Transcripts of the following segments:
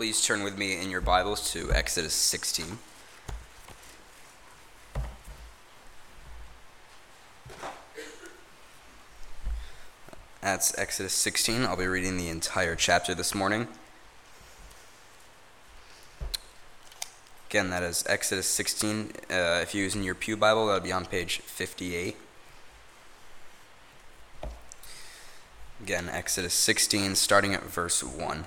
Please turn with me in your Bibles to Exodus 16. That's Exodus 16. I'll be reading the entire chapter this morning. Again, that is Exodus 16. Uh, if you're using your Pew Bible, that'll be on page 58. Again, Exodus 16, starting at verse 1.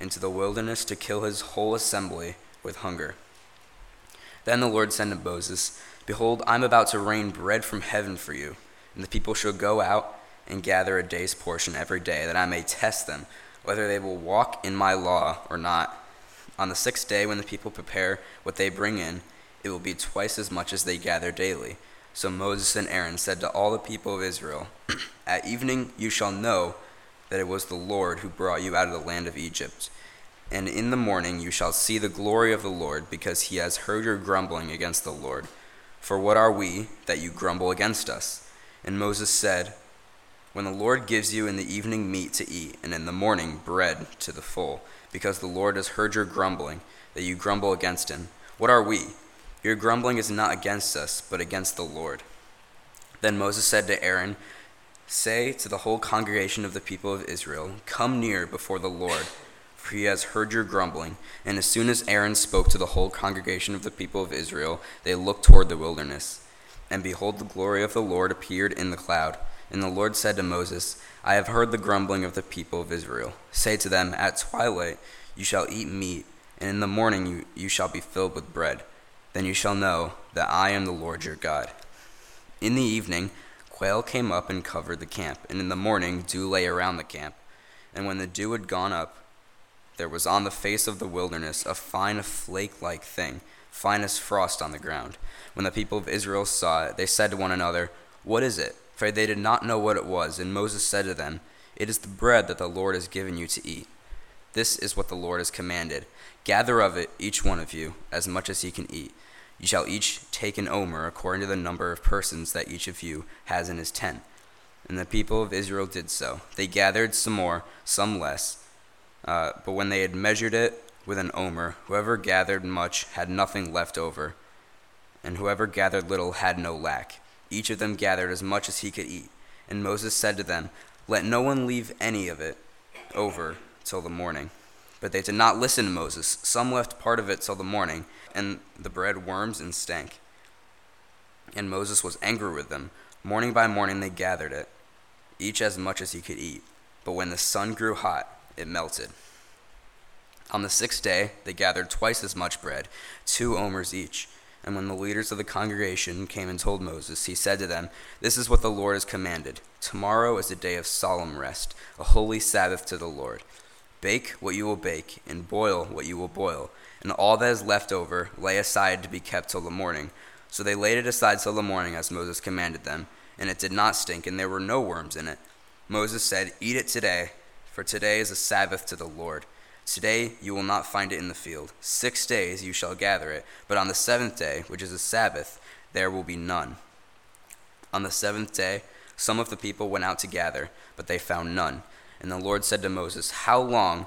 into the wilderness to kill his whole assembly with hunger. Then the Lord said to Moses, Behold, I am about to rain bread from heaven for you, and the people shall go out and gather a day's portion every day, that I may test them, whether they will walk in my law or not. On the sixth day, when the people prepare what they bring in, it will be twice as much as they gather daily. So Moses and Aaron said to all the people of Israel, At evening you shall know that it was the Lord who brought you out of the land of Egypt. And in the morning you shall see the glory of the Lord, because he has heard your grumbling against the Lord. For what are we that you grumble against us? And Moses said, when the Lord gives you in the evening meat to eat, and in the morning bread to the full, because the Lord has heard your grumbling, that you grumble against him. What are we? Your grumbling is not against us, but against the Lord. Then Moses said to Aaron, Say to the whole congregation of the people of Israel, Come near before the Lord, for he has heard your grumbling. And as soon as Aaron spoke to the whole congregation of the people of Israel, they looked toward the wilderness. And behold, the glory of the Lord appeared in the cloud. And the Lord said to Moses, I have heard the grumbling of the people of Israel. Say to them, At twilight you shall eat meat, and in the morning you, you shall be filled with bread. Then you shall know that I am the Lord your God. In the evening, quail came up and covered the camp, and in the morning dew lay around the camp. And when the dew had gone up, there was on the face of the wilderness a fine flake like thing, fine as frost on the ground. When the people of Israel saw it, they said to one another, What is it? for they did not know what it was. And Moses said to them, It is the bread that the Lord has given you to eat. This is what the Lord has commanded. Gather of it, each one of you, as much as he can eat. You shall each take an omer, according to the number of persons that each of you has in his tent. And the people of Israel did so. They gathered some more, some less. Uh, but when they had measured it with an omer, whoever gathered much had nothing left over, and whoever gathered little had no lack. Each of them gathered as much as he could eat. And Moses said to them, Let no one leave any of it over till the morning. But they did not listen to Moses. Some left part of it till the morning, and the bred worms and stank. And Moses was angry with them. Morning by morning they gathered it, each as much as he could eat. But when the sun grew hot, it melted. On the sixth day they gathered twice as much bread, two omers each. And when the leaders of the congregation came and told Moses, he said to them, This is what the Lord has commanded. Tomorrow is a day of solemn rest, a holy Sabbath to the Lord. Bake what you will bake, and boil what you will boil, and all that is left over lay aside to be kept till the morning. So they laid it aside till the morning, as Moses commanded them, and it did not stink, and there were no worms in it. Moses said, Eat it today, for today is a Sabbath to the Lord. Today you will not find it in the field. Six days you shall gather it, but on the seventh day, which is a Sabbath, there will be none. On the seventh day, some of the people went out to gather, but they found none. And the Lord said to Moses, How long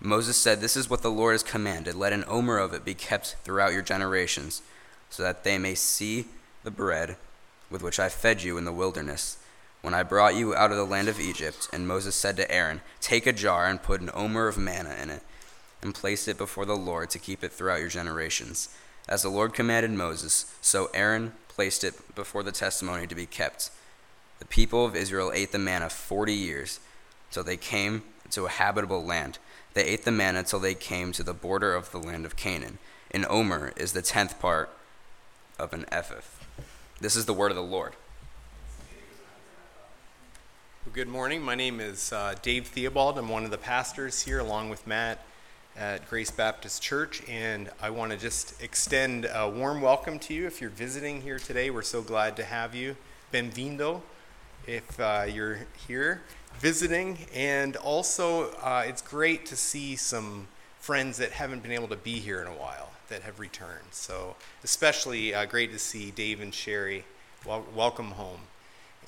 Moses said, This is what the Lord has commanded. Let an omer of it be kept throughout your generations, so that they may see the bread with which I fed you in the wilderness, when I brought you out of the land of Egypt. And Moses said to Aaron, Take a jar and put an omer of manna in it and place it before the Lord to keep it throughout your generations. As the Lord commanded Moses, so Aaron placed it before the testimony to be kept. The people of Israel ate the manna forty years, till they came to a habitable land. They ate the manna till they came to the border of the land of Canaan. An omer is the tenth part of an ephah. This is the word of the Lord. Good morning. My name is uh, Dave Theobald. I'm one of the pastors here, along with Matt at Grace Baptist Church, and I want to just extend a warm welcome to you if you're visiting here today. We're so glad to have you. Benvindo, if uh, you're here visiting, and also uh, it's great to see some friends that haven't been able to be here in a while that have returned. So, especially uh, great to see Dave and Sherry. Well, welcome home.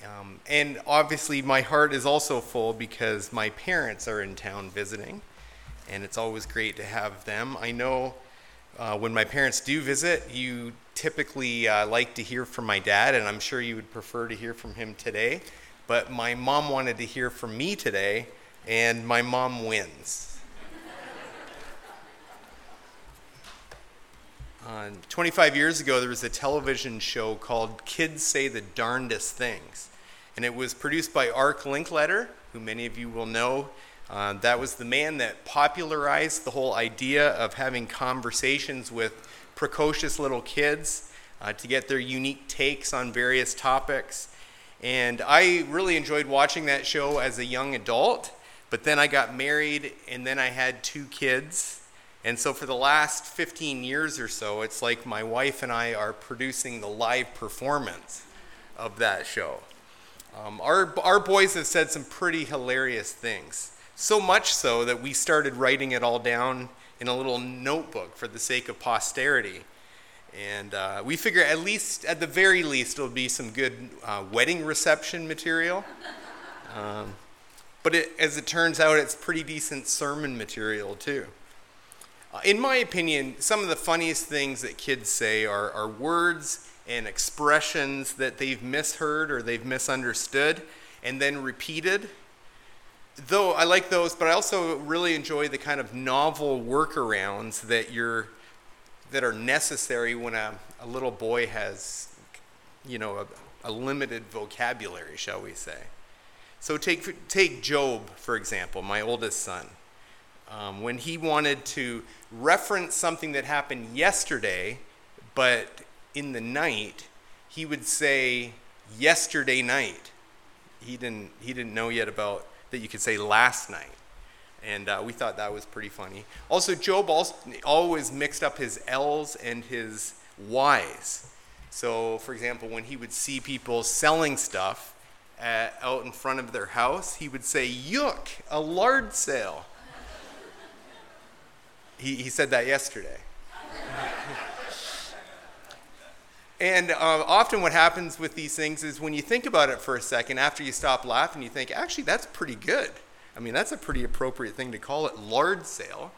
Um, and obviously, my heart is also full because my parents are in town visiting and it's always great to have them. I know uh, when my parents do visit, you typically uh, like to hear from my dad, and I'm sure you would prefer to hear from him today. But my mom wanted to hear from me today, and my mom wins. uh, 25 years ago, there was a television show called Kids Say the Darndest Things. And it was produced by Art Linkletter, who many of you will know. Uh, that was the man that popularized the whole idea of having conversations with precocious little kids uh, to get their unique takes on various topics. And I really enjoyed watching that show as a young adult, but then I got married and then I had two kids. And so for the last 15 years or so, it's like my wife and I are producing the live performance of that show. Um, our, our boys have said some pretty hilarious things. So much so that we started writing it all down in a little notebook for the sake of posterity. And uh, we figure at least, at the very least, it'll be some good uh, wedding reception material. Um, but it, as it turns out, it's pretty decent sermon material too. Uh, in my opinion, some of the funniest things that kids say are, are words and expressions that they've misheard or they've misunderstood and then repeated though I like those, but I also really enjoy the kind of novel workarounds that you're that are necessary when a, a little boy has, you know, a, a limited vocabulary, shall we say. So take take Job for example, my oldest son. Um, when he wanted to reference something that happened yesterday, but in the night, he would say yesterday night. He didn't he didn't know yet about that you could say last night. And uh, we thought that was pretty funny. Also, Job always mixed up his L's and his Y's. So, for example, when he would see people selling stuff out in front of their house, he would say, Yuk, a lard sale. he, he said that yesterday. And uh, often, what happens with these things is when you think about it for a second, after you stop laughing, you think, actually, that's pretty good. I mean, that's a pretty appropriate thing to call it lard sale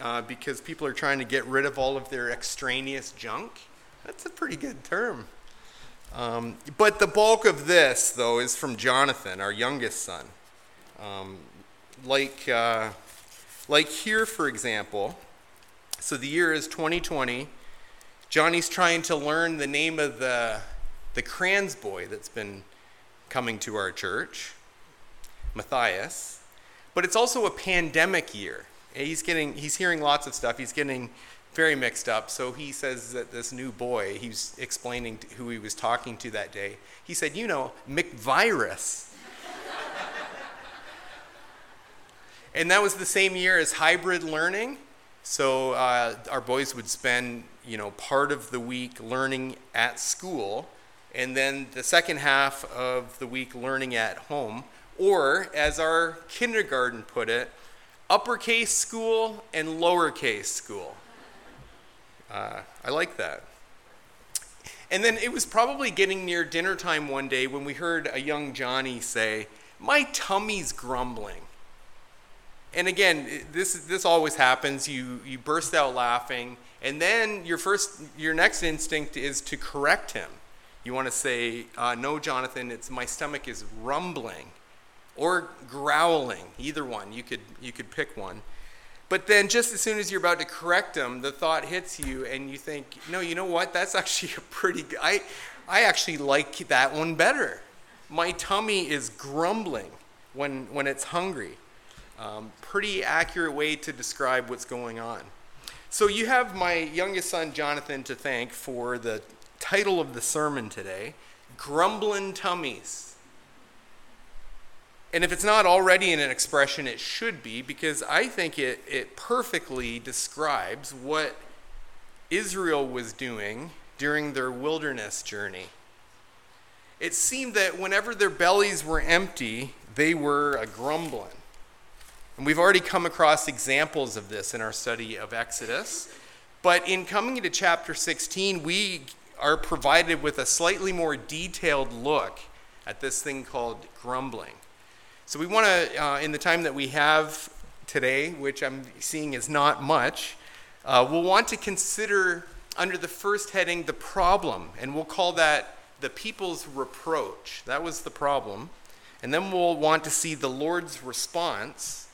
uh, because people are trying to get rid of all of their extraneous junk. That's a pretty good term. Um, but the bulk of this, though, is from Jonathan, our youngest son. Um, like, uh, like here, for example, so the year is 2020. Johnny's trying to learn the name of the, the Kranz boy that's been coming to our church, Matthias. But it's also a pandemic year. He's getting he's hearing lots of stuff. He's getting very mixed up. So he says that this new boy, he's explaining who he was talking to that day. He said, "You know, McVirus." and that was the same year as hybrid learning. So uh, our boys would spend, you know, part of the week learning at school, and then the second half of the week learning at home. Or, as our kindergarten put it, uppercase school and lowercase school. Uh, I like that. And then it was probably getting near dinner time one day when we heard a young Johnny say, My tummy's grumbling and again, this this always happens. You you burst out laughing, and then your first your next instinct is to correct him. You want to say, uh, "No, Jonathan, it's my stomach is rumbling," or growling. Either one. You could you could pick one. But then, just as soon as you're about to correct them, the thought hits you, and you think, no, you know what? That's actually a pretty good. I, I actually like that one better. My tummy is grumbling when, when it's hungry. Um, pretty accurate way to describe what's going on. So, you have my youngest son, Jonathan, to thank for the title of the sermon today Grumbling Tummies. And if it's not already in an expression, it should be, because I think it, it perfectly describes what Israel was doing during their wilderness journey. It seemed that whenever their bellies were empty, they were grumbling. And we've already come across examples of this in our study of Exodus. But in coming into chapter 16, we are provided with a slightly more detailed look at this thing called grumbling. So we want to, uh, in the time that we have today, which I'm seeing is not much, uh, we'll want to consider under the first heading the problem, and we'll call that the people's reproach. That was the problem. And then we'll want to see the Lord's response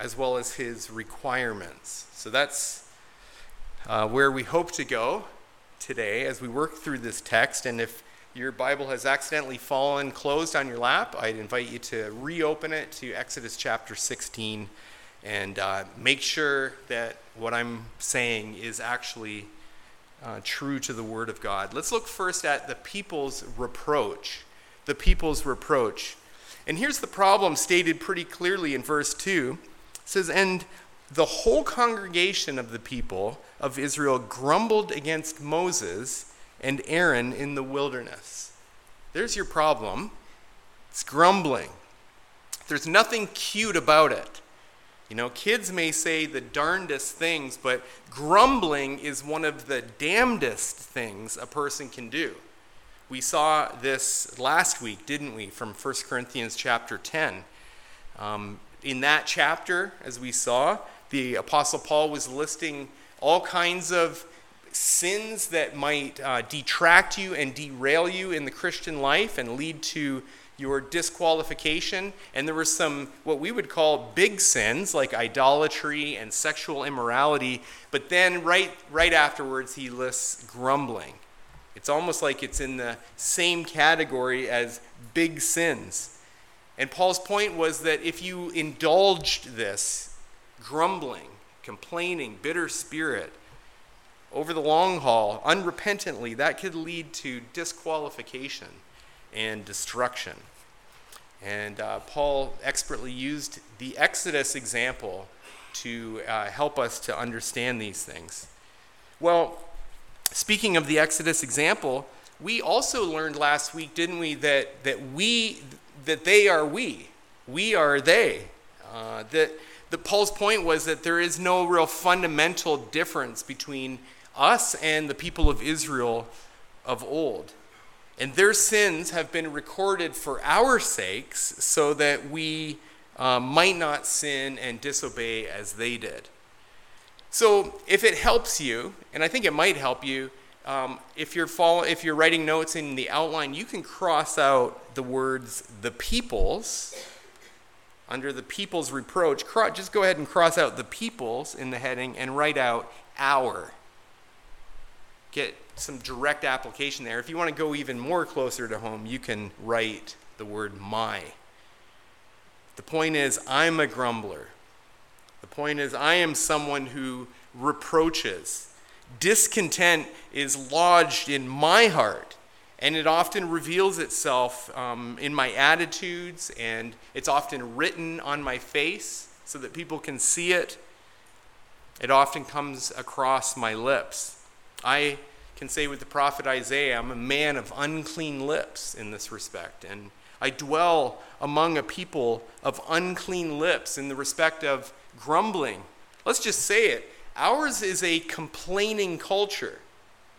as well as his requirements. So that's uh, where we hope to go today as we work through this text. And if your Bible has accidentally fallen closed on your lap, I'd invite you to reopen it to Exodus chapter 16 and uh, make sure that what I'm saying is actually uh, true to the Word of God. Let's look first at the people's reproach. The people's reproach. And here's the problem stated pretty clearly in verse 2. It says, And the whole congregation of the people of Israel grumbled against Moses and Aaron in the wilderness. There's your problem. It's grumbling. There's nothing cute about it. You know, kids may say the darndest things, but grumbling is one of the damnedest things a person can do. We saw this last week, didn't we, from 1 Corinthians chapter 10. Um, in that chapter, as we saw, the Apostle Paul was listing all kinds of sins that might uh, detract you and derail you in the Christian life and lead to your disqualification. And there were some, what we would call big sins, like idolatry and sexual immorality. But then, right, right afterwards, he lists grumbling. It's almost like it's in the same category as big sins. And Paul's point was that if you indulged this grumbling, complaining, bitter spirit, over the long haul, unrepentantly, that could lead to disqualification and destruction. And uh, Paul expertly used the Exodus example to uh, help us to understand these things. Well, speaking of the Exodus example, we also learned last week, didn't we, that, that we that they are we. We are they. Uh, that, that Paul's point was that there is no real fundamental difference between us and the people of Israel of old. And their sins have been recorded for our sakes so that we uh, might not sin and disobey as they did. So, if it helps you, and I think it might help you, um, if you're follow, if you're writing notes in the outline, you can cross out the words "the peoples" under the people's reproach. just go ahead and cross out the peoples in the heading and write out "our." Get some direct application there. If you want to go even more closer to home, you can write the word my. The point is, I'm a grumbler. The point is, I am someone who reproaches. Discontent is lodged in my heart, and it often reveals itself um, in my attitudes, and it's often written on my face so that people can see it. It often comes across my lips. I can say with the prophet Isaiah, I'm a man of unclean lips in this respect. And I dwell among a people of unclean lips in the respect of grumbling. Let's just say it. Ours is a complaining culture.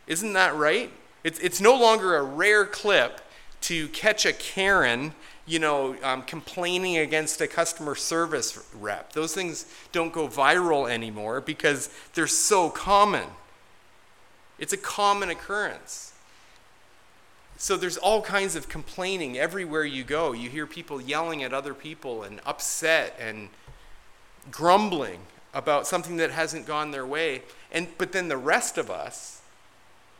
Isn't that right? It's, it's no longer a rare clip to catch a Karen, you know, um, complaining against a customer service rep. Those things don't go viral anymore because they're so common. It's a common occurrence. So there's all kinds of complaining everywhere you go. You hear people yelling at other people and upset and grumbling about something that hasn't gone their way. And but then the rest of us,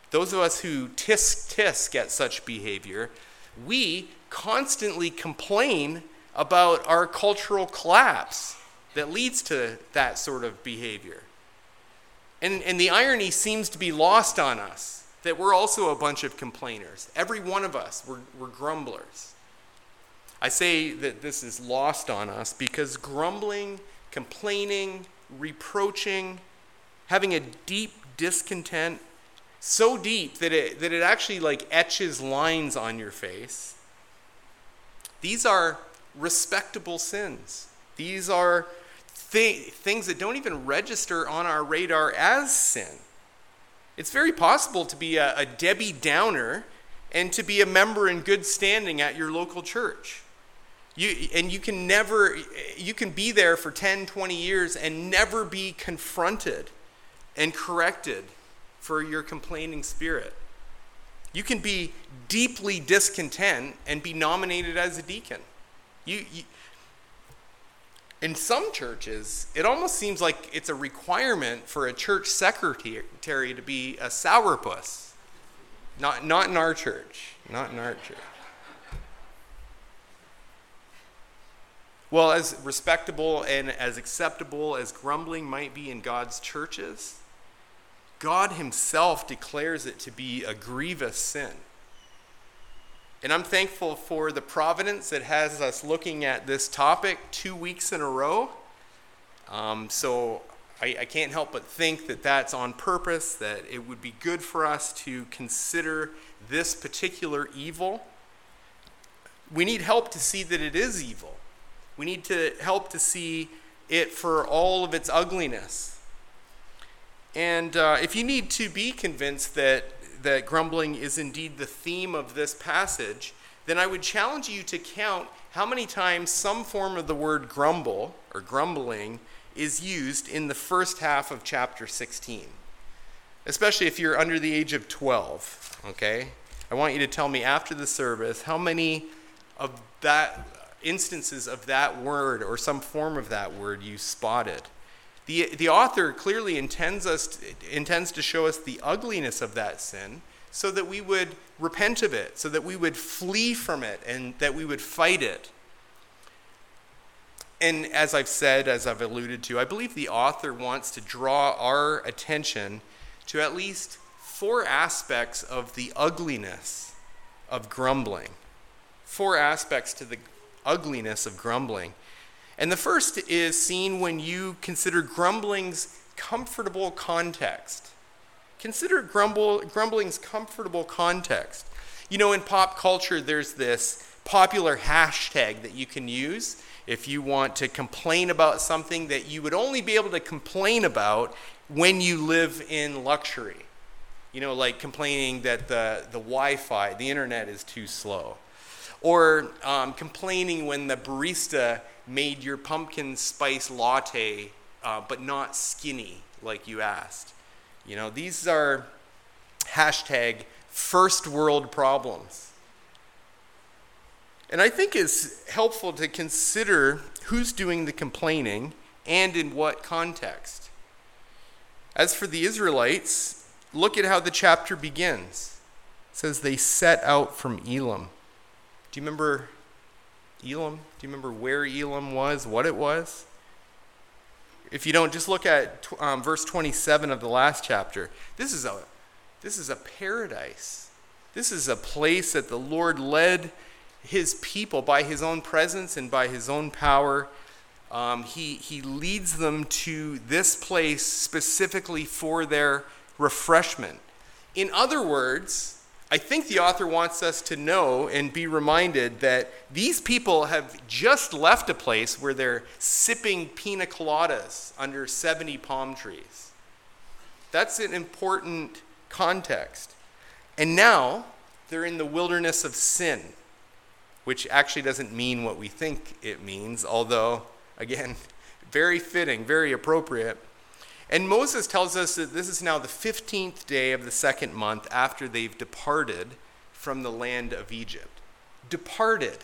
those of us who tisk tisk at such behavior, we constantly complain about our cultural collapse that leads to that sort of behavior. And, and the irony seems to be lost on us that we're also a bunch of complainers. Every one of us, we're, we're grumblers. I say that this is lost on us because grumbling, complaining, reproaching, having a deep discontent, so deep that it, that it actually like etches lines on your face. These are respectable sins. These are th- things that don't even register on our radar as sin. It's very possible to be a, a Debbie Downer and to be a member in good standing at your local church. You, and you can never, you can be there for 10, 20 years and never be confronted and corrected for your complaining spirit. You can be deeply discontent and be nominated as a deacon. You, you, in some churches, it almost seems like it's a requirement for a church secretary to be a sourpuss. Not, not in our church. Not in our church. Well, as respectable and as acceptable as grumbling might be in God's churches, God Himself declares it to be a grievous sin. And I'm thankful for the providence that has us looking at this topic two weeks in a row. Um, so I, I can't help but think that that's on purpose, that it would be good for us to consider this particular evil. We need help to see that it is evil. We need to help to see it for all of its ugliness. And uh, if you need to be convinced that, that grumbling is indeed the theme of this passage, then I would challenge you to count how many times some form of the word grumble or grumbling is used in the first half of chapter 16. Especially if you're under the age of 12, okay? I want you to tell me after the service how many of that instances of that word or some form of that word you spotted. The, the author clearly intends, us to, intends to show us the ugliness of that sin so that we would repent of it, so that we would flee from it, and that we would fight it. And as I've said, as I've alluded to, I believe the author wants to draw our attention to at least four aspects of the ugliness of grumbling. Four aspects to the ugliness of grumbling. And the first is seen when you consider grumbling's comfortable context. Consider grumble, grumbling's comfortable context. You know, in pop culture, there's this popular hashtag that you can use if you want to complain about something that you would only be able to complain about when you live in luxury. You know, like complaining that the, the Wi Fi, the internet is too slow or um, complaining when the barista made your pumpkin spice latte uh, but not skinny like you asked. You know, these are hashtag first world problems. And I think it's helpful to consider who's doing the complaining and in what context. As for the Israelites, look at how the chapter begins. It says they set out from Elim. Do you remember Elim? Do you remember where Elim was, what it was? If you don't, just look at um, verse 27 of the last chapter. This is a this is a paradise. This is a place that the Lord led his people by his own presence and by his own power. Um, he, he leads them to this place specifically for their refreshment. In other words, I think the author wants us to know and be reminded that these people have just left a place where they're sipping pina coladas under 70 palm trees. That's an important context. And now they're in the wilderness of sin, which actually doesn't mean what we think it means, although, again, very fitting, very appropriate. And Moses tells us that this is now the 15th day of the second month after they've departed from the land of Egypt. Departed.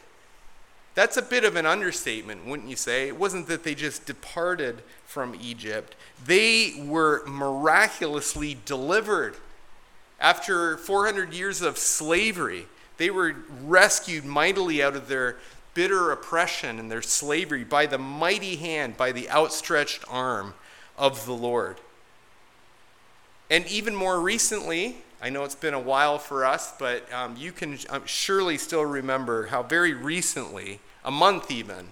That's a bit of an understatement, wouldn't you say? It wasn't that they just departed from Egypt, they were miraculously delivered. After 400 years of slavery, they were rescued mightily out of their bitter oppression and their slavery by the mighty hand, by the outstretched arm of the Lord. And even more recently, I know it's been a while for us, but um, you can um, surely still remember how very recently, a month even,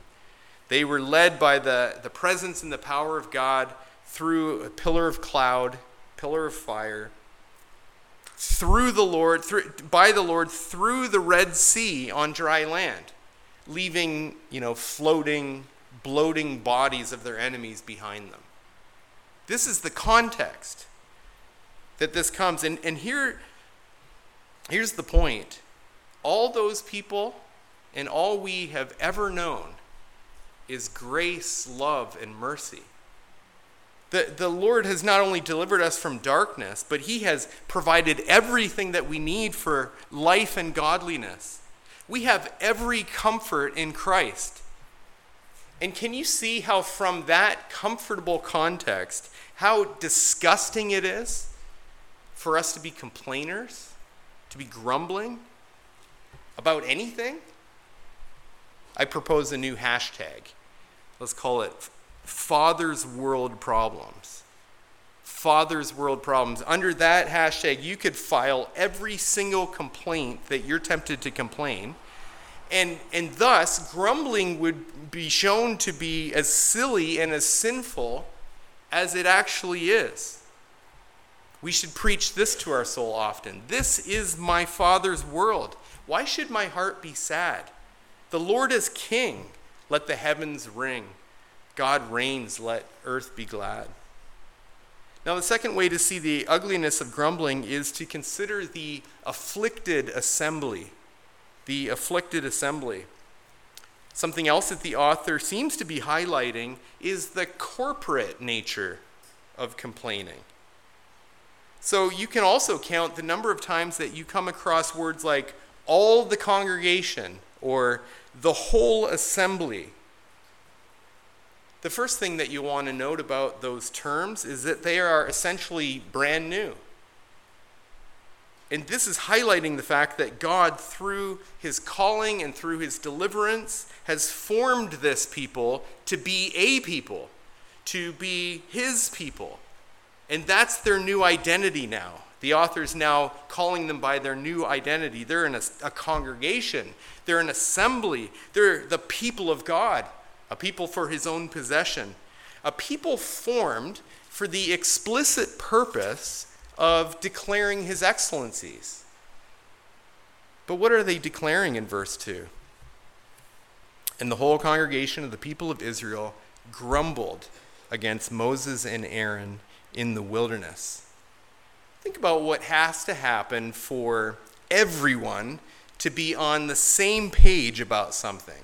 they were led by the, the presence and the power of God through a pillar of cloud, pillar of fire, through the Lord, through, by the Lord, through the Red Sea on dry land, leaving, you know, floating, bloating bodies of their enemies behind them. This is the context that this comes. And, and here, here's the point all those people and all we have ever known is grace, love, and mercy. The, the Lord has not only delivered us from darkness, but He has provided everything that we need for life and godliness. We have every comfort in Christ. And can you see how, from that comfortable context, how disgusting it is for us to be complainers, to be grumbling about anything? I propose a new hashtag. Let's call it Father's World Problems. Father's World Problems. Under that hashtag, you could file every single complaint that you're tempted to complain. And, and thus, grumbling would be shown to be as silly and as sinful as it actually is. We should preach this to our soul often. This is my Father's world. Why should my heart be sad? The Lord is king. Let the heavens ring. God reigns. Let earth be glad. Now, the second way to see the ugliness of grumbling is to consider the afflicted assembly. The afflicted assembly. Something else that the author seems to be highlighting is the corporate nature of complaining. So you can also count the number of times that you come across words like all the congregation or the whole assembly. The first thing that you want to note about those terms is that they are essentially brand new. And this is highlighting the fact that God, through his calling and through his deliverance, has formed this people to be a people, to be his people. And that's their new identity now. The author's now calling them by their new identity. They're in a, a, congregation, they're an assembly, they're the people of God, a people for his own possession, a people formed for the explicit purpose of declaring his excellencies. But what are they declaring in verse 2? And the whole congregation of the people of Israel grumbled against Moses and Aaron in the wilderness. Think about what has to happen for everyone to be on the same page about something.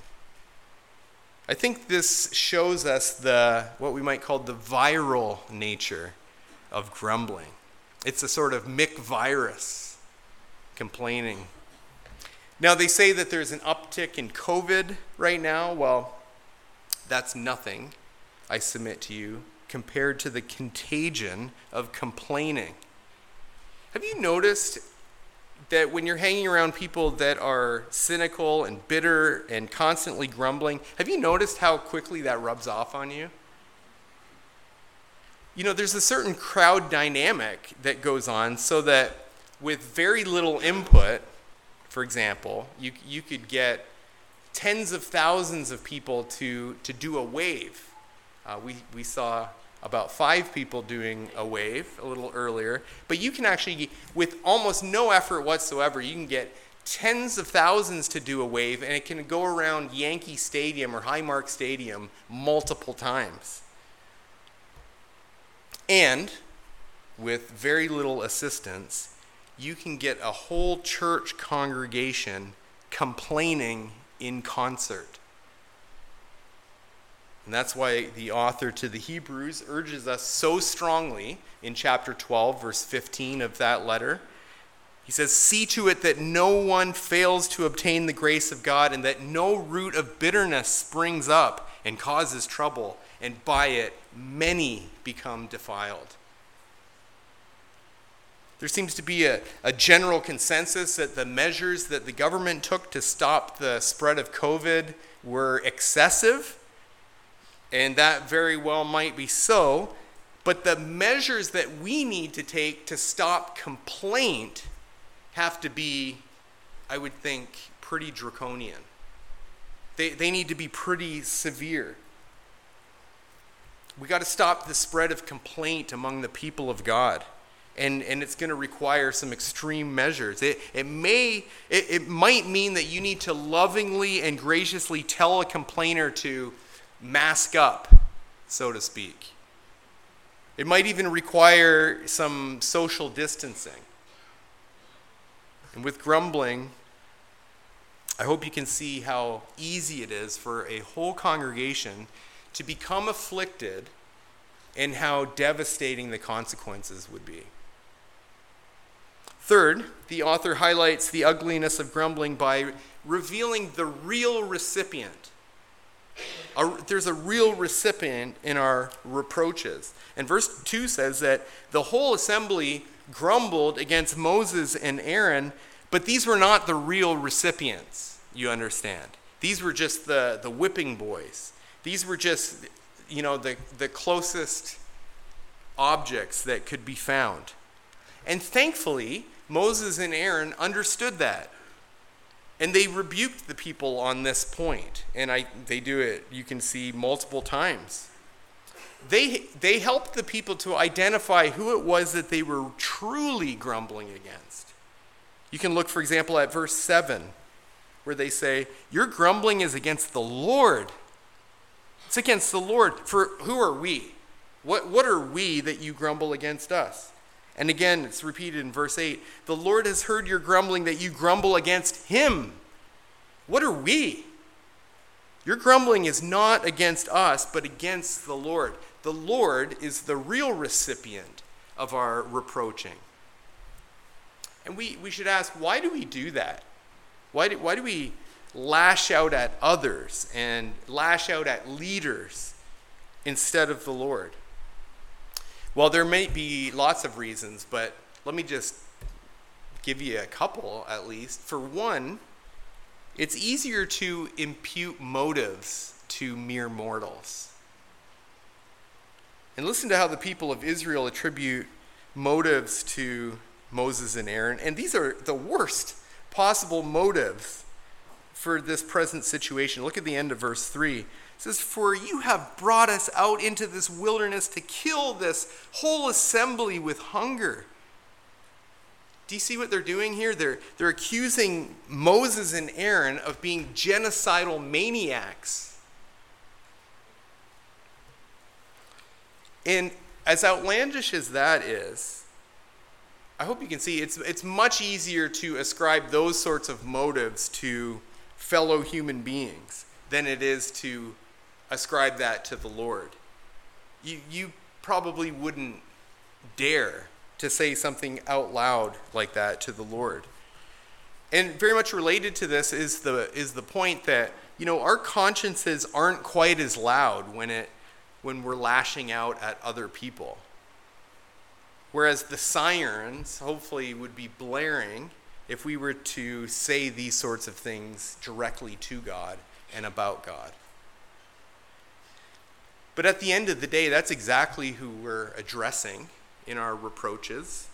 I think this shows us the what we might call the viral nature of grumbling. It's a sort of McVirus, complaining. Now they say that there's an uptick in COVID right now. Well, that's nothing, I submit to you, compared to the contagion of complaining. Have you noticed that when you're hanging around people that are cynical and bitter and constantly grumbling, have you noticed how quickly that rubs off on you? You know, there's a certain crowd dynamic that goes on so that with very little input, for example, you, you could get tens of thousands of people to, to do a wave uh, we, we saw about five people doing a wave a little earlier, but you can actually, with almost no effort whatsoever, you can get tens of thousands to do a wave, and it can go around Yankee Stadium or Highmark Stadium multiple times. And with very little assistance, you can get a whole church congregation complaining in concert. And that's why the author to the Hebrews urges us so strongly in chapter 12, verse 15 of that letter. He says, See to it that no one fails to obtain the grace of God, and that no root of bitterness springs up and causes trouble, and by it many become defiled. There seems to be a, a general consensus that the measures that the government took to stop the spread of COVID were excessive, and that very well might be so. But the measures that we need to take to stop complaint have to be, I would think, pretty draconian. They, they need to be pretty severe. We got to stop the spread of complaint among the people of God. And, and it's going to require some extreme measures. It, it may, it, it might mean that you need to lovingly and graciously tell a complainer to mask up, so to speak. It might even require some social distancing. And with grumbling, I hope you can see how easy it is for a whole congregation to become afflicted and how devastating the consequences would be. Third, the author highlights the ugliness of grumbling by revealing the real recipient. A, there's a real recipient in our reproaches. And verse 2 says that the whole assembly grumbled against Moses and Aaron, but these were not the real recipients, you understand. These were just the, the whipping boys. These were just, you know, the, the closest objects that could be found. And thankfully, Moses and Aaron understood that. And they rebuked the people on this point. And I, they do it, you can see, multiple times. They, they helped the people to identify who it was that they were truly grumbling against. You can look, for example, at verse 7, where they say, Your grumbling is against the Lord. It's against the Lord. For who are we? What, what are we that you grumble against us? And again, it's repeated in verse 8 The Lord has heard your grumbling that you grumble against him. What are we? Your grumbling is not against us, but against the Lord. The Lord is the real recipient of our reproaching. And we, we should ask why do we do that? Why do, why do we lash out at others and lash out at leaders instead of the Lord? Well, there may be lots of reasons, but let me just give you a couple at least. For one, it's easier to impute motives to mere mortals. And listen to how the people of Israel attribute motives to Moses and Aaron. And these are the worst possible motives for this present situation. Look at the end of verse 3. It says, For you have brought us out into this wilderness to kill this whole assembly with hunger. Do you see what they're doing here? They're, they're accusing Moses and Aaron of being genocidal maniacs. And as outlandish as that is, I hope you can see it's, it's much easier to ascribe those sorts of motives to fellow human beings than it is to ascribe that to the Lord. You, you probably wouldn't dare to say something out loud like that to the Lord. And very much related to this is the, is the point that, you know, our consciences aren't quite as loud when it when we're lashing out at other people. Whereas the sirens hopefully would be blaring if we were to say these sorts of things directly to God and about God. But at the end of the day, that's exactly who we're addressing in our reproaches.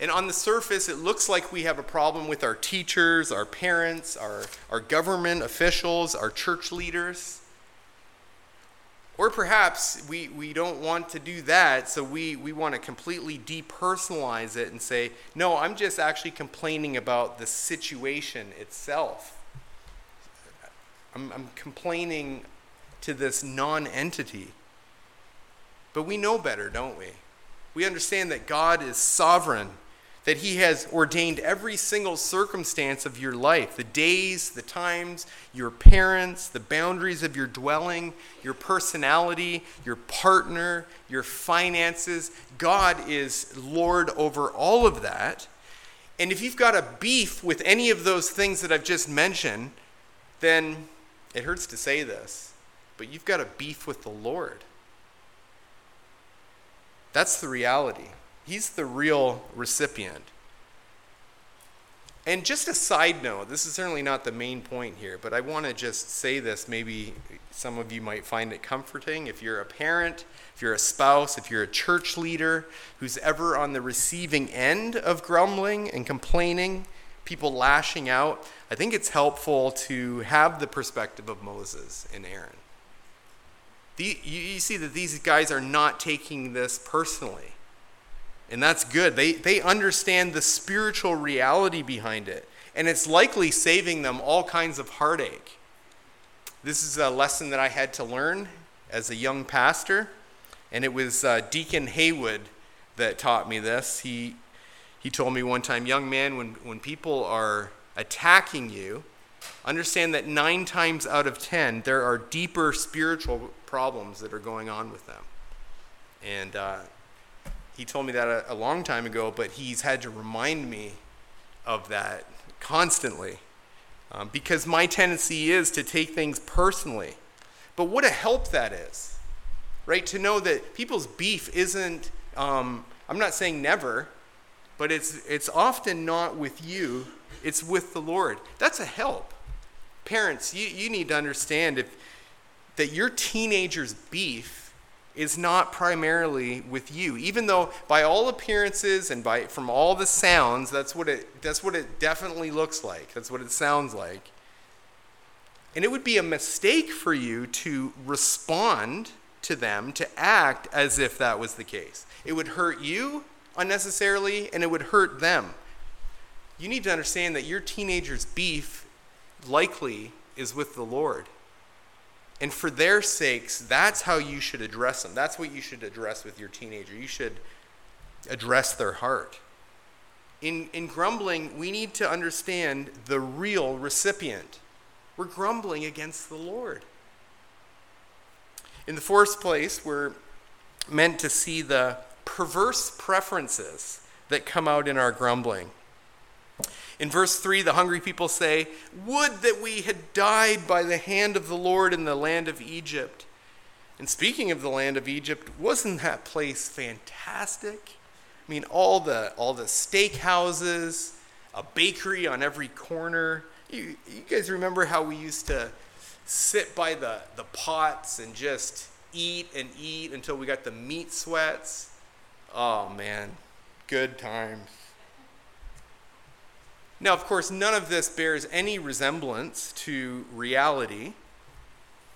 And on the surface, it looks like we have a problem with our teachers, our parents, our, our government officials, our church leaders. Or perhaps we, we don't want to do that, so we, we want to completely depersonalize it and say, no, I'm just actually complaining about the situation itself. I'm, I'm complaining to this non entity. But we know better, don't we? We understand that God is sovereign that He has ordained every single circumstance of your life the days, the times, your parents, the boundaries of your dwelling, your personality, your partner, your finances. God is Lord over all of that. And if you've got a beef with any of those things that I've just mentioned, then it hurts to say this, but you've got a beef with the Lord. That's the reality. He's the real recipient. And just a side note, this is certainly not the main point here, but I want to just say this. Maybe some of you might find it comforting. If you're a parent, if you're a spouse, if you're a church leader who's ever on the receiving end of grumbling and complaining, people lashing out, I think it's helpful to have the perspective of Moses and Aaron. The, you, you see that these guys are not taking this personally. And that's good. They, they understand the spiritual reality behind it. And it's likely saving them all kinds of heartache. This is a lesson that I had to learn as a young pastor. And it was uh, Deacon Haywood that taught me this. He, he told me one time, young man, when, when people are attacking you, understand that nine times out of ten, there are deeper spiritual problems that are going on with them. And uh, he told me that a, a long time ago, but he's had to remind me of that constantly um, because my tendency is to take things personally. But what a help that is, right? To know that people's beef isn't, um, I'm not saying never, but it's, it's often not with you, it's with the Lord. That's a help. Parents, you, you need to understand if, that your teenager's beef is not primarily with you. Even though by all appearances and by from all the sounds that's what it that's what it definitely looks like. That's what it sounds like. And it would be a mistake for you to respond to them to act as if that was the case. It would hurt you unnecessarily and it would hurt them. You need to understand that your teenager's beef likely is with the lord and for their sakes, that's how you should address them. That's what you should address with your teenager. You should address their heart. In, in grumbling, we need to understand the real recipient. We're grumbling against the Lord. In the fourth place, we're meant to see the perverse preferences that come out in our grumbling. In verse 3, the hungry people say, Would that we had died by the hand of the Lord in the land of Egypt. And speaking of the land of Egypt, wasn't that place fantastic? I mean, all the, all the steakhouses, a bakery on every corner. You, you guys remember how we used to sit by the, the pots and just eat and eat until we got the meat sweats? Oh, man, good times. Now, of course, none of this bears any resemblance to reality.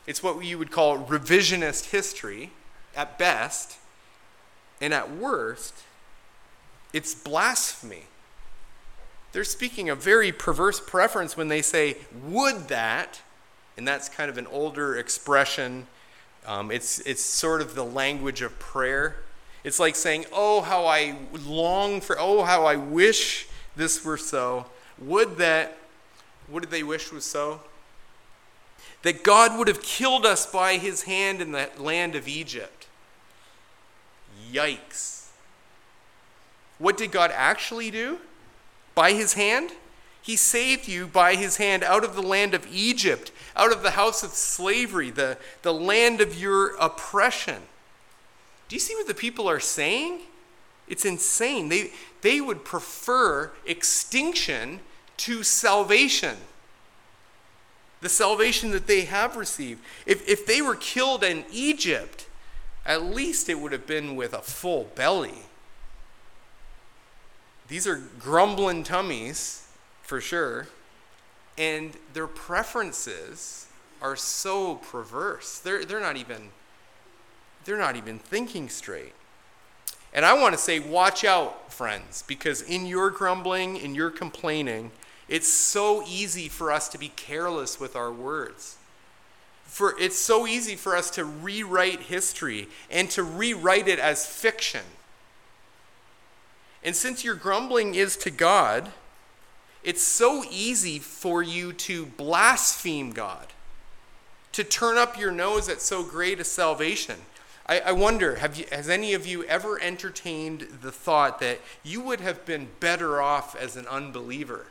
It's what you would call revisionist history at best, and at worst, it's blasphemy. They're speaking a very perverse preference when they say, would that, and that's kind of an older expression. Um, it's, it's sort of the language of prayer. It's like saying, oh, how I long for, oh, how I wish this were so. Would that, what did they wish was so? That God would have killed us by his hand in the land of Egypt. Yikes. What did God actually do? By his hand? He saved you by his hand out of the land of Egypt, out of the house of slavery, the, the land of your oppression. Do you see what the people are saying? It's insane. They, they would prefer extinction to salvation. The salvation that they have received. If, if they were killed in Egypt, at least it would have been with a full belly. These are grumbling tummies, for sure, and their preferences are so perverse. They're, they're not even they're not even thinking straight. And I want to say, watch out, friends, because in your grumbling, in your complaining, it's so easy for us to be careless with our words. For it's so easy for us to rewrite history and to rewrite it as fiction. And since your grumbling is to God, it's so easy for you to blaspheme God, to turn up your nose at so great a salvation. I, I wonder, have you, has any of you ever entertained the thought that you would have been better off as an unbeliever?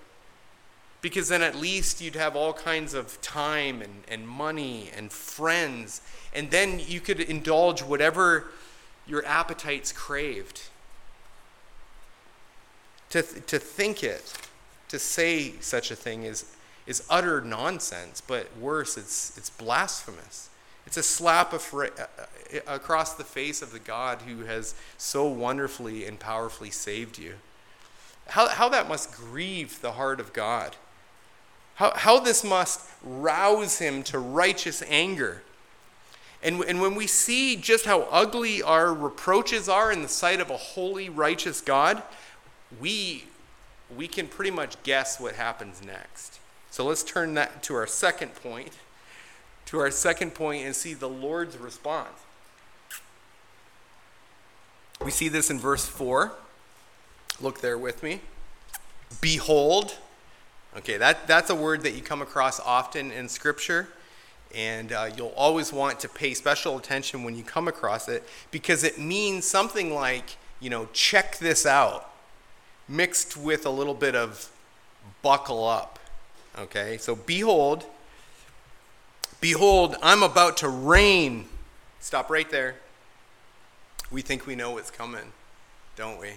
Because then at least you'd have all kinds of time and, and money and friends, and then you could indulge whatever your appetites craved. To, to think it, to say such a thing is, is utter nonsense, but worse, it's, it's blasphemous. It's a slap uh, uh, across the face of the God who has so wonderfully and powerfully saved you. How, how that must grieve the heart of God. How, how this must rouse him to righteous anger. And, and when we see just how ugly our reproaches are in the sight of a holy, righteous God, we, we can pretty much guess what happens next. So let's turn that to our second point, to our second point and see the Lord's response. We see this in verse 4. Look there with me. Behold. Okay, that, that's a word that you come across often in Scripture, and uh, you'll always want to pay special attention when you come across it because it means something like, you know, check this out mixed with a little bit of buckle up. Okay, so behold, behold, I'm about to rain. Stop right there. We think we know what's coming, don't we?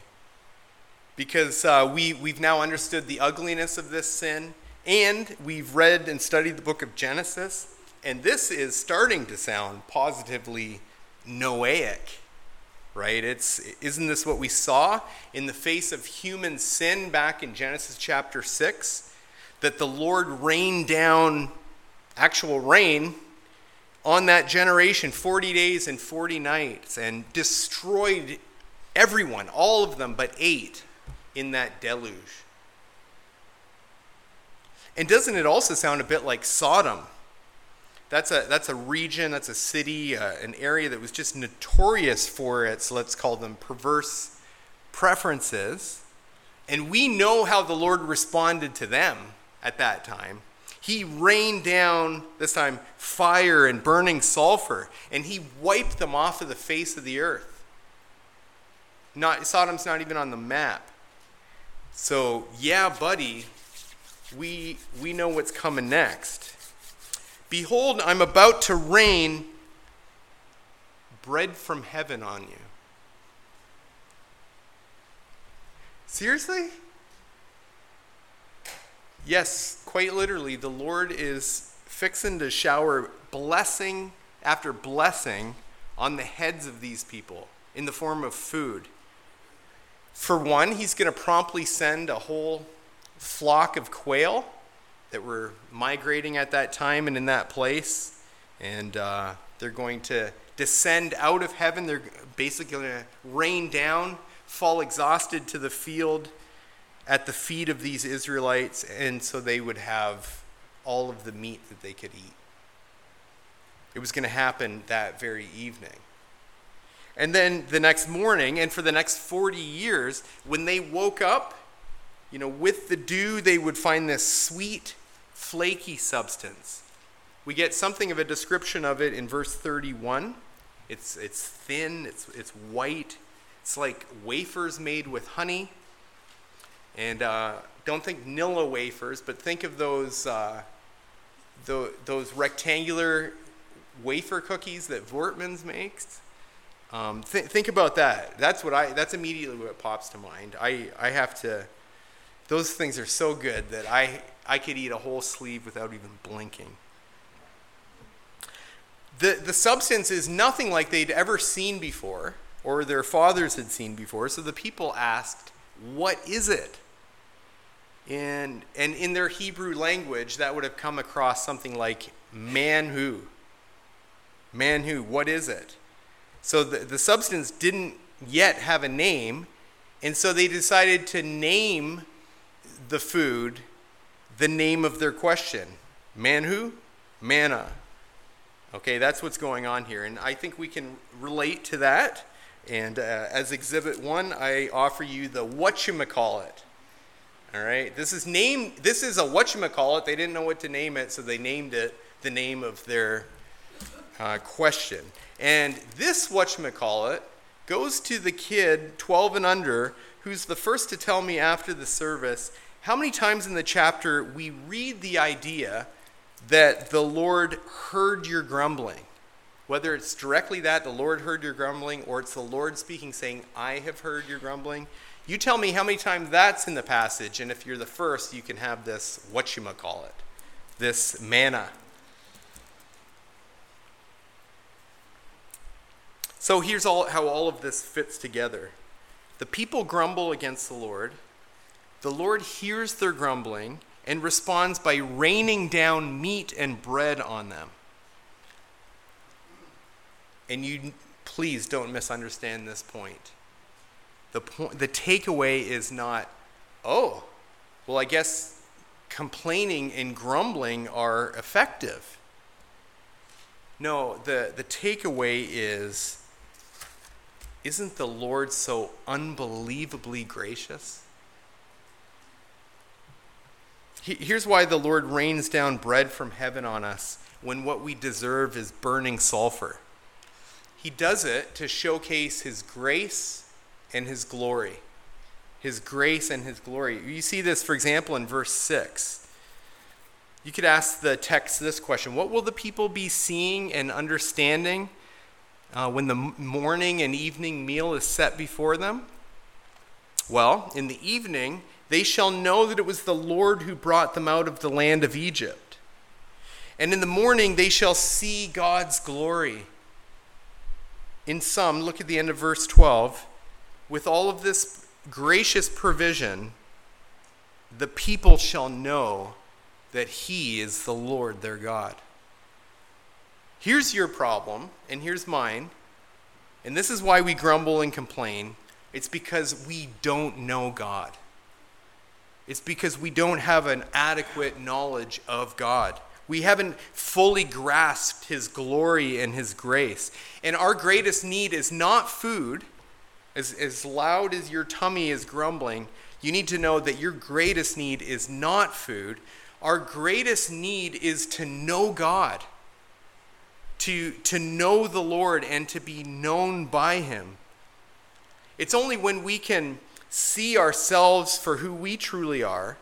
Because uh, we, we've now understood the ugliness of this sin, and we've read and studied the book of Genesis, and this is starting to sound positively Noahic right? It's isn't this what we saw in the face of human sin back in Genesis chapter 6 that the Lord rained down actual rain on that generation 40 days and 40 nights and destroyed everyone, all of them but 8 in that deluge. And doesn't it also sound a bit like Sodom? that's a that's a region, that's a city, uh, an area that was just notorious for its let's call them perverse preferences. And we know how the Lord responded to them at that time. He rained down, this time, fire and burning sulfur, and he wiped them off of the face of the earth. Not, Sodom's not even on the map. So, yeah, buddy, we, we know what's coming next. Behold, I'm about to rain bread from heaven on you. Seriously? Yes, quite literally, the Lord is fixing to shower blessing after blessing on the heads of these people in the form of food. For one, he's going to promptly send a whole flock of quail that were migrating at that time and in that place. And uh, they're going to descend out of heaven. They're basically going to rain down, fall exhausted to the field at the feet of these Israelites, and so they would have all of the meat that they could eat. It was going to happen that very evening. And then the next morning, and for the next 40 years, when they woke up, you know, with the dew, they would find this sweet flaky substance. We get something of a description of it in verse 31. It's, it's thin, it's, it's white, it's like wafers made with honey. And uh, don't think Nilla wafers, but think of those, uh, the, those rectangular wafer cookies that Voortman's makes. Um, th- think about that. That's what I. That's immediately what pops to mind. I, I have to. Those things are so good that I I could eat a whole sleeve without even blinking. The, the substance is nothing like they'd ever seen before or their fathers had seen before. So the people asked, What is it? And, and in their Hebrew language, that would have come across something like man who. Man who, what is it? So the, the substance didn't yet have a name, and so they decided to name the food the name of their question. Man who? Manna. Okay, that's what's going on here. And I think we can relate to that. And uh, as exhibit one, I offer you the whatchamacallit. All right, this is name. This is a whatchamacallit. They didn't know what to name it, so they named it the name of their uh, question. And this, whatchamacallit, goes to the kid 12 and under who's the first to tell me after the service how many times in the chapter we read the idea that the Lord heard your grumbling. Whether it's directly that the Lord heard your grumbling or it's the Lord speaking saying, I have heard your grumbling. You tell me how many times that's in the passage, and if you're the first, you can have this what you call it, this manna. So here's all, how all of this fits together. The people grumble against the Lord. The Lord hears their grumbling and responds by raining down meat and bread on them. And you please don't misunderstand this point. The point the takeaway is not, oh, well I guess complaining and grumbling are effective. No, the, the takeaway is isn't the Lord so unbelievably gracious? Here's why the Lord rains down bread from heaven on us when what we deserve is burning sulfur. He does it to showcase His grace and His glory. His grace and His glory. You see this, for example, in verse 6. You could ask the text this question What will the people be seeing and understanding uh, when the morning and evening meal is set before them? Well, in the evening, they shall know that it was the Lord who brought them out of the land of Egypt. And in the morning they shall see God's glory. In sum, look at the end of verse 12. With all of this gracious provision, the people shall know that He is the Lord their God. Here's your problem, and here's mine. And this is why we grumble and complain. It's because we don't know God. It's because we don't have an adequate knowledge of God. We haven't fully grasped His glory and His grace. And our greatest need is not food. As, as loud as your tummy is grumbling, you need to know that your greatest need is not food. Our greatest need is to know God, to, to know the Lord, and to be known by Him. It's only when we can see ourselves for who we truly are,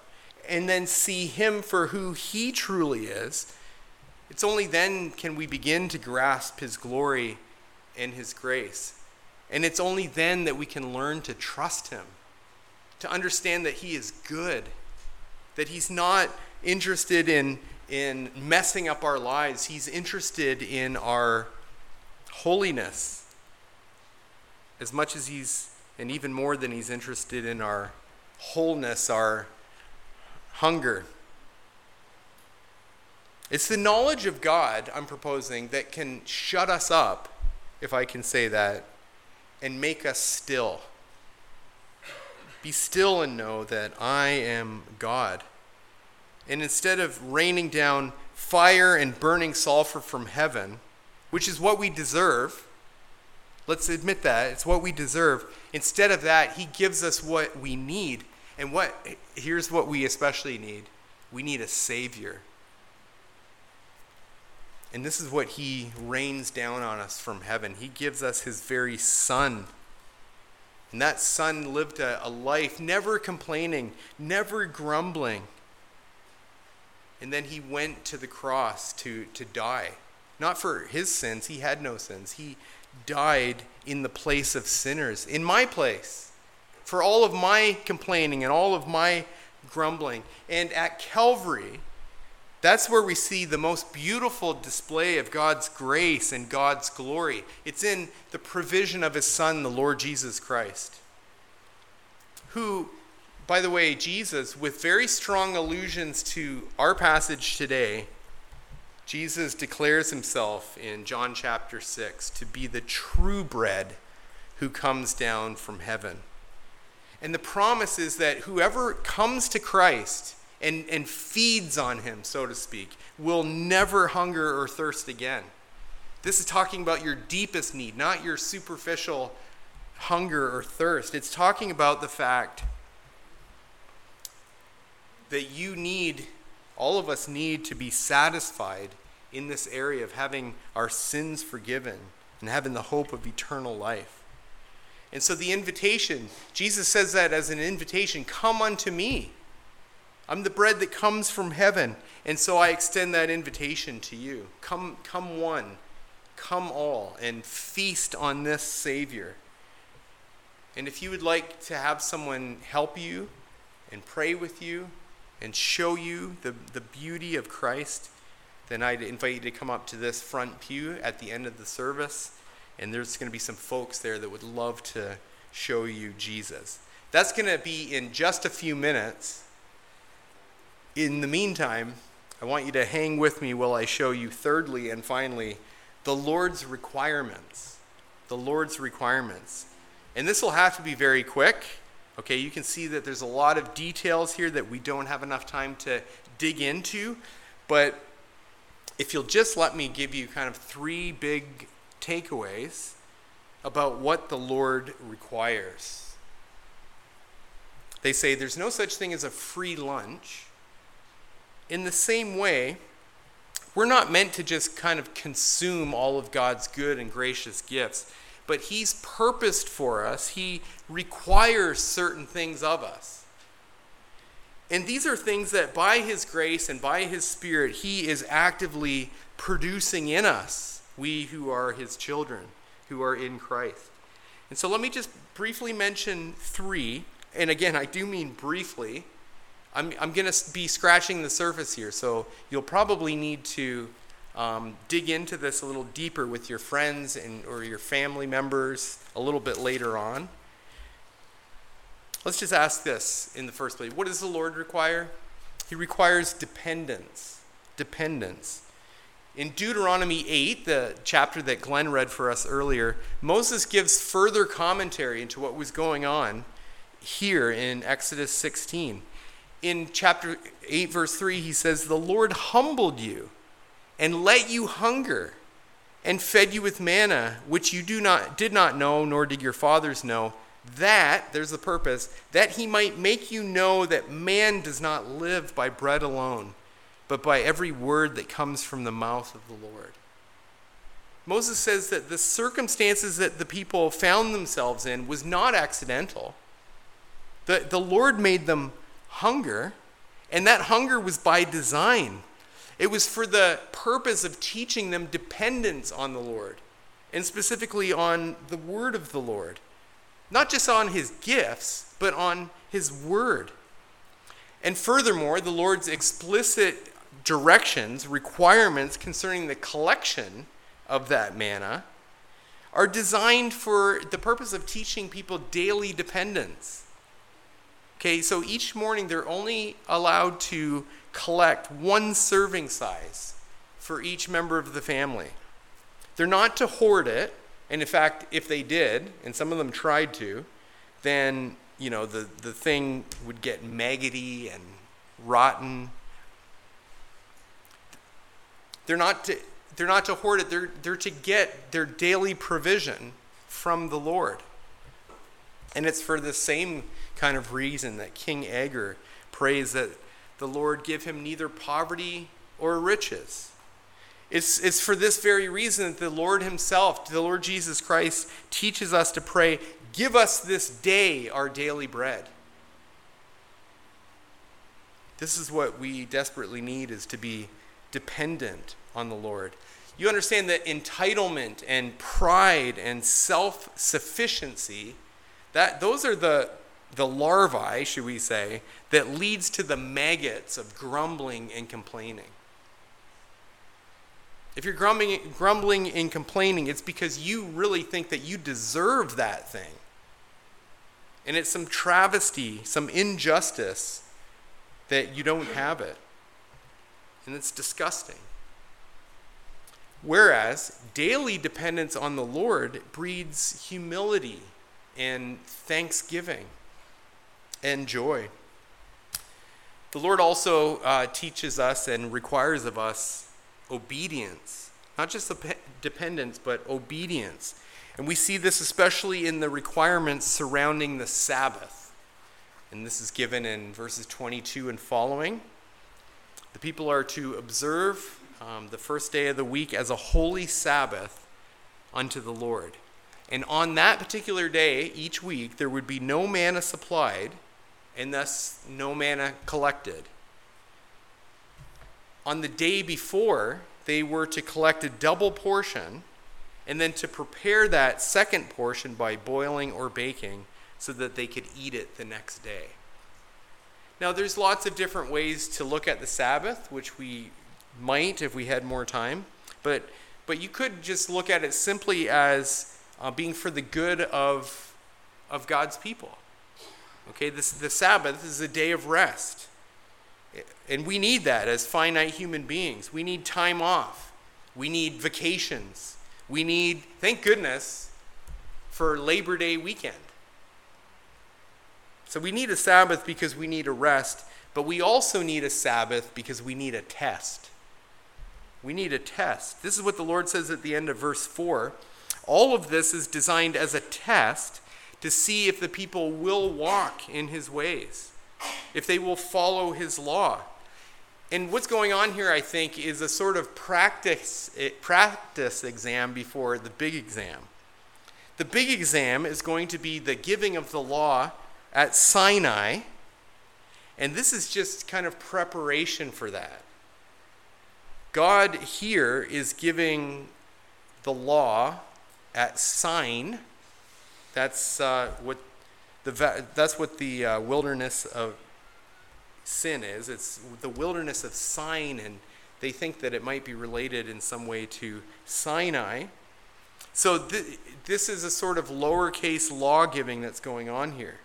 and then see Him for who He truly is, it's only then can we begin to grasp His glory and His grace. And it's only then that we can learn to trust Him, to understand that He is good, that He's not interested in, in messing up our lives, He's interested in our holiness as much as He's and even more than he's interested in our wholeness, our hunger. It's the knowledge of God, I'm proposing, that can shut us up, if I can say that, and make us still. Be still and know that I am God. And instead of raining down fire and burning sulfur from heaven, which is what we deserve, Let's admit that. It's what we deserve. Instead of that, He gives us what we need. And what here's what we especially need we need a Savior. And this is what He rains down on us from heaven. He gives us His very Son. And that Son lived a, a life never complaining, never grumbling. And then He went to the cross to, to die. Not for His sins, He had no sins. He died in the place of sinners, in my place, for all of my complaining and all of my grumbling. And at Calvary, that's where we see the most beautiful display of God's grace and God's glory. It's in the provision of his Son, the Lord Jesus Christ, who, by the way, Jesus, with very strong allusions to our passage today, Jesus declares himself in John chapter 6 to be the true bread who comes down from heaven. And the promise is that whoever comes to Christ and, and feeds on him, so to speak, will never hunger or thirst again. This is talking about your deepest need, not your superficial hunger or thirst. It's talking about the fact that you need, all of us need to be satisfied in this area of having our sins forgiven and having the hope of eternal life. And so the invitation, Jesus says that as an invitation come unto me. I'm the bread that comes from heaven. And so I extend that invitation to you. Come, come one, come all, and feast on this Savior. And if you would like to have someone help you and pray with you and show you the, the beauty of Christ, then I'd invite you to come up to this front pew at the end of the service. And there's going to be some folks there that would love to show you Jesus. That's going to be in just a few minutes. In the meantime, I want you to hang with me while I show you, thirdly and finally, the Lord's requirements. The Lord's requirements. And this will have to be very quick. Okay, you can see that there's a lot of details here that we don't have enough time to dig into. But if you'll just let me give you kind of three big takeaways about what the Lord requires. They say there's no such thing as a free lunch. In the same way, we're not meant to just kind of consume all of God's good and gracious gifts but He's purposed for us, He requires certain things of us. And these are things that by His grace and by His Spirit, He is actively producing in us, we who are His children, who are in Christ. And so let me just briefly mention three. And again, I do mean briefly. I'm, I'm going to be scratching the surface here, so you'll probably need to um, dig into this a little deeper with your friends and or your family members a little bit later on. Let's just ask this in the first place. What does the Lord require? He requires dependence. Dependence. In Deuteronomy 8, the chapter that Glenn read for us earlier, Moses gives further commentary into what was going on here in Exodus 16. In chapter 8, verse 3, he says, The Lord humbled you and let you hunger and fed you with manna which you do not did not know nor did your fathers know that there's the purpose that he might make you know that man does not live by bread alone but by every word that comes from the mouth of the Lord. Moses says that the circumstances that the people found themselves in was not accidental. The, the Lord made them hunger and that hunger was by design it was for the purpose of teaching them dependence on the Lord, and specifically on the word of the Lord. Not just on his gifts, but on his word. And furthermore, the Lord's explicit directions, requirements concerning the collection of that manna are designed for the purpose of teaching people daily dependence. Okay, so each morning they're only allowed to collect one serving size for each member of the family. They're not to hoard it, and in fact, if they did, and some of them tried to, then you know the, the thing would get maggoty and rotten. They're not to they're not to hoard it, they're, they're to get their daily provision from the Lord. And it's for the same kind of reason that King Agur prays that the Lord give him neither poverty or riches. It's, it's for this very reason that the Lord Himself, the Lord Jesus Christ, teaches us to pray, Give us this day our daily bread. This is what we desperately need is to be dependent on the Lord. You understand that entitlement and pride and self-sufficiency, that those are the the larvae, should we say, that leads to the maggots of grumbling and complaining. If you're grumbling, grumbling and complaining, it's because you really think that you deserve that thing. And it's some travesty, some injustice that you don't have it. And it's disgusting. Whereas daily dependence on the Lord breeds humility and thanksgiving and joy. The Lord also uh, teaches us and requires of us obedience, not just dependence, but obedience. And we see this especially in the requirements surrounding the Sabbath. And this is given in verses 22 and following. The people are to observe um, the first day of the week as a holy Sabbath unto the Lord. And on that particular day, each week, there would be no manna supplied, and thus no manna collected. On the day before, they were to collect a double portion, and then to prepare that second portion by boiling or baking so that they could eat it the next day. Now, there's lots of different ways to look at the Sabbath, which we might if we had more time, but, but you could just look at it simply as uh, being for the good of, of God's people. Okay, this, the Sabbath is a day of rest. And we need that as finite human beings. We need time off. We need vacations. We need, thank goodness, for Labor Day weekend. So we need a Sabbath because we need a rest, but we also need a Sabbath because we need a test. We need a test. This is what the Lord says at the end of verse 4. All of this is designed as a test to see if the people will walk in his ways, if they will follow his law. And what's going on here, I think, is a sort of practice, eh, practice exam before the big exam. The big exam is going to be the giving of the law at Sinai. And this is just kind of preparation for that. God here is giving the law at Sign. That's uh, what the that's what the uh, wilderness of sin is. It's the wilderness of Sign, and they think that it might be related in some way to Sinai. So th- this is a sort of lowercase law giving that's going on here.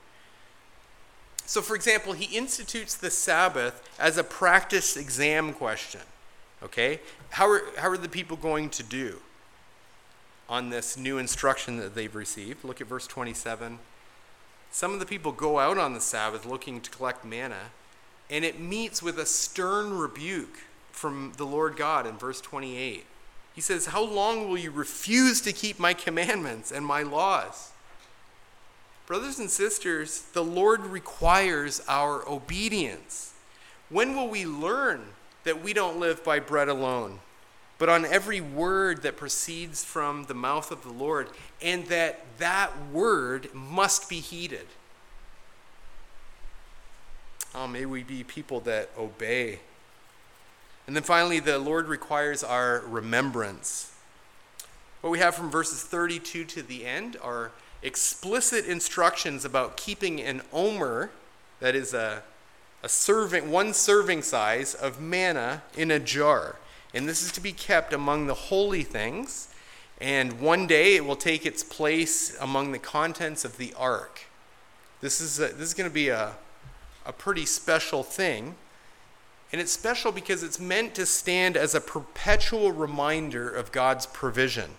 So, for example, he institutes the Sabbath as a practice exam question. Okay? How are, how are the people going to do on this new instruction that they've received? Look at verse 27. Some of the people go out on the Sabbath looking to collect manna, and it meets with a stern rebuke from the Lord God in verse 28. He says, How long will you refuse to keep my commandments and my laws? Brothers and sisters, the Lord requires our obedience. When will we learn that we don't live by bread alone, but on every word that proceeds from the mouth of the Lord, and that that word must be heeded? Oh, may we be people that obey. And then finally, the Lord requires our remembrance. What we have from verses 32 to the end are explicit instructions about keeping an omer, that is a, a serving, one serving size of manna in a jar. And this is to be kept among the holy things. And one day it will take its place among the contents of the ark. This is, a, this is going to be a, a pretty special thing. And it's special because it's meant to stand as a perpetual reminder of God's provision.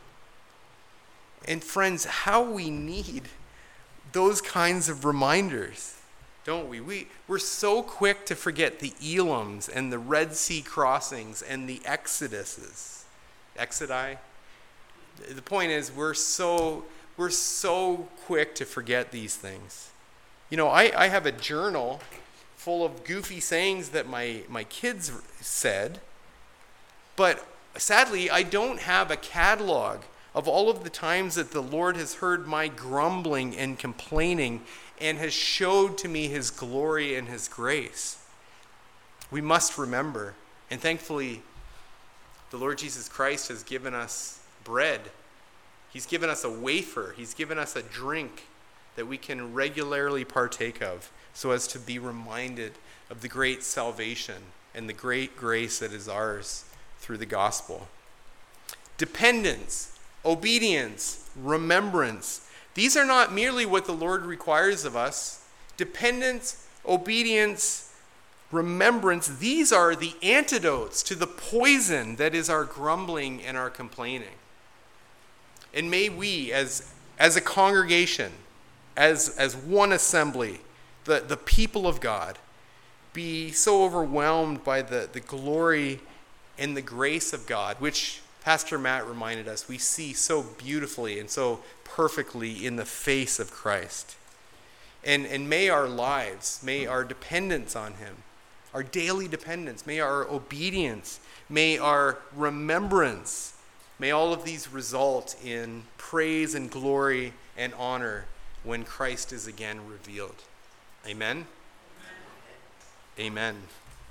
And friends, how we need those kinds of reminders, don't we? we we're so quick to forget the Elims and the Red Sea crossings and the Exoduses. Exodi? The point is, we're so, we're so quick to forget these things. You know, I, I have a journal full of goofy sayings that my, my kids said, but sadly, I don't have a catalog of all of the times that the Lord has heard my grumbling and complaining and has showed to me his glory and his grace. We must remember, and thankfully, the Lord Jesus Christ has given us bread. He's given us a wafer. He's given us a drink that we can regularly partake of so as to be reminded of the great salvation and the great grace that is ours through the gospel. Dependence obedience, remembrance. These are not merely what the Lord requires of us. Dependence, obedience, remembrance, these are the antidotes to the poison that is our grumbling and our complaining. And may we, as, as a congregation, as, as one assembly, the, the people of God, be so overwhelmed by the, the glory and the grace of God, which Pastor Matt reminded us, we see so beautifully and so perfectly in the face of Christ. And, and may our lives, may our dependence on Him our daily dependence, may our obedience, may our remembrance, may all of these result in praise and glory and honor when Christ is again revealed. Amen. Amen.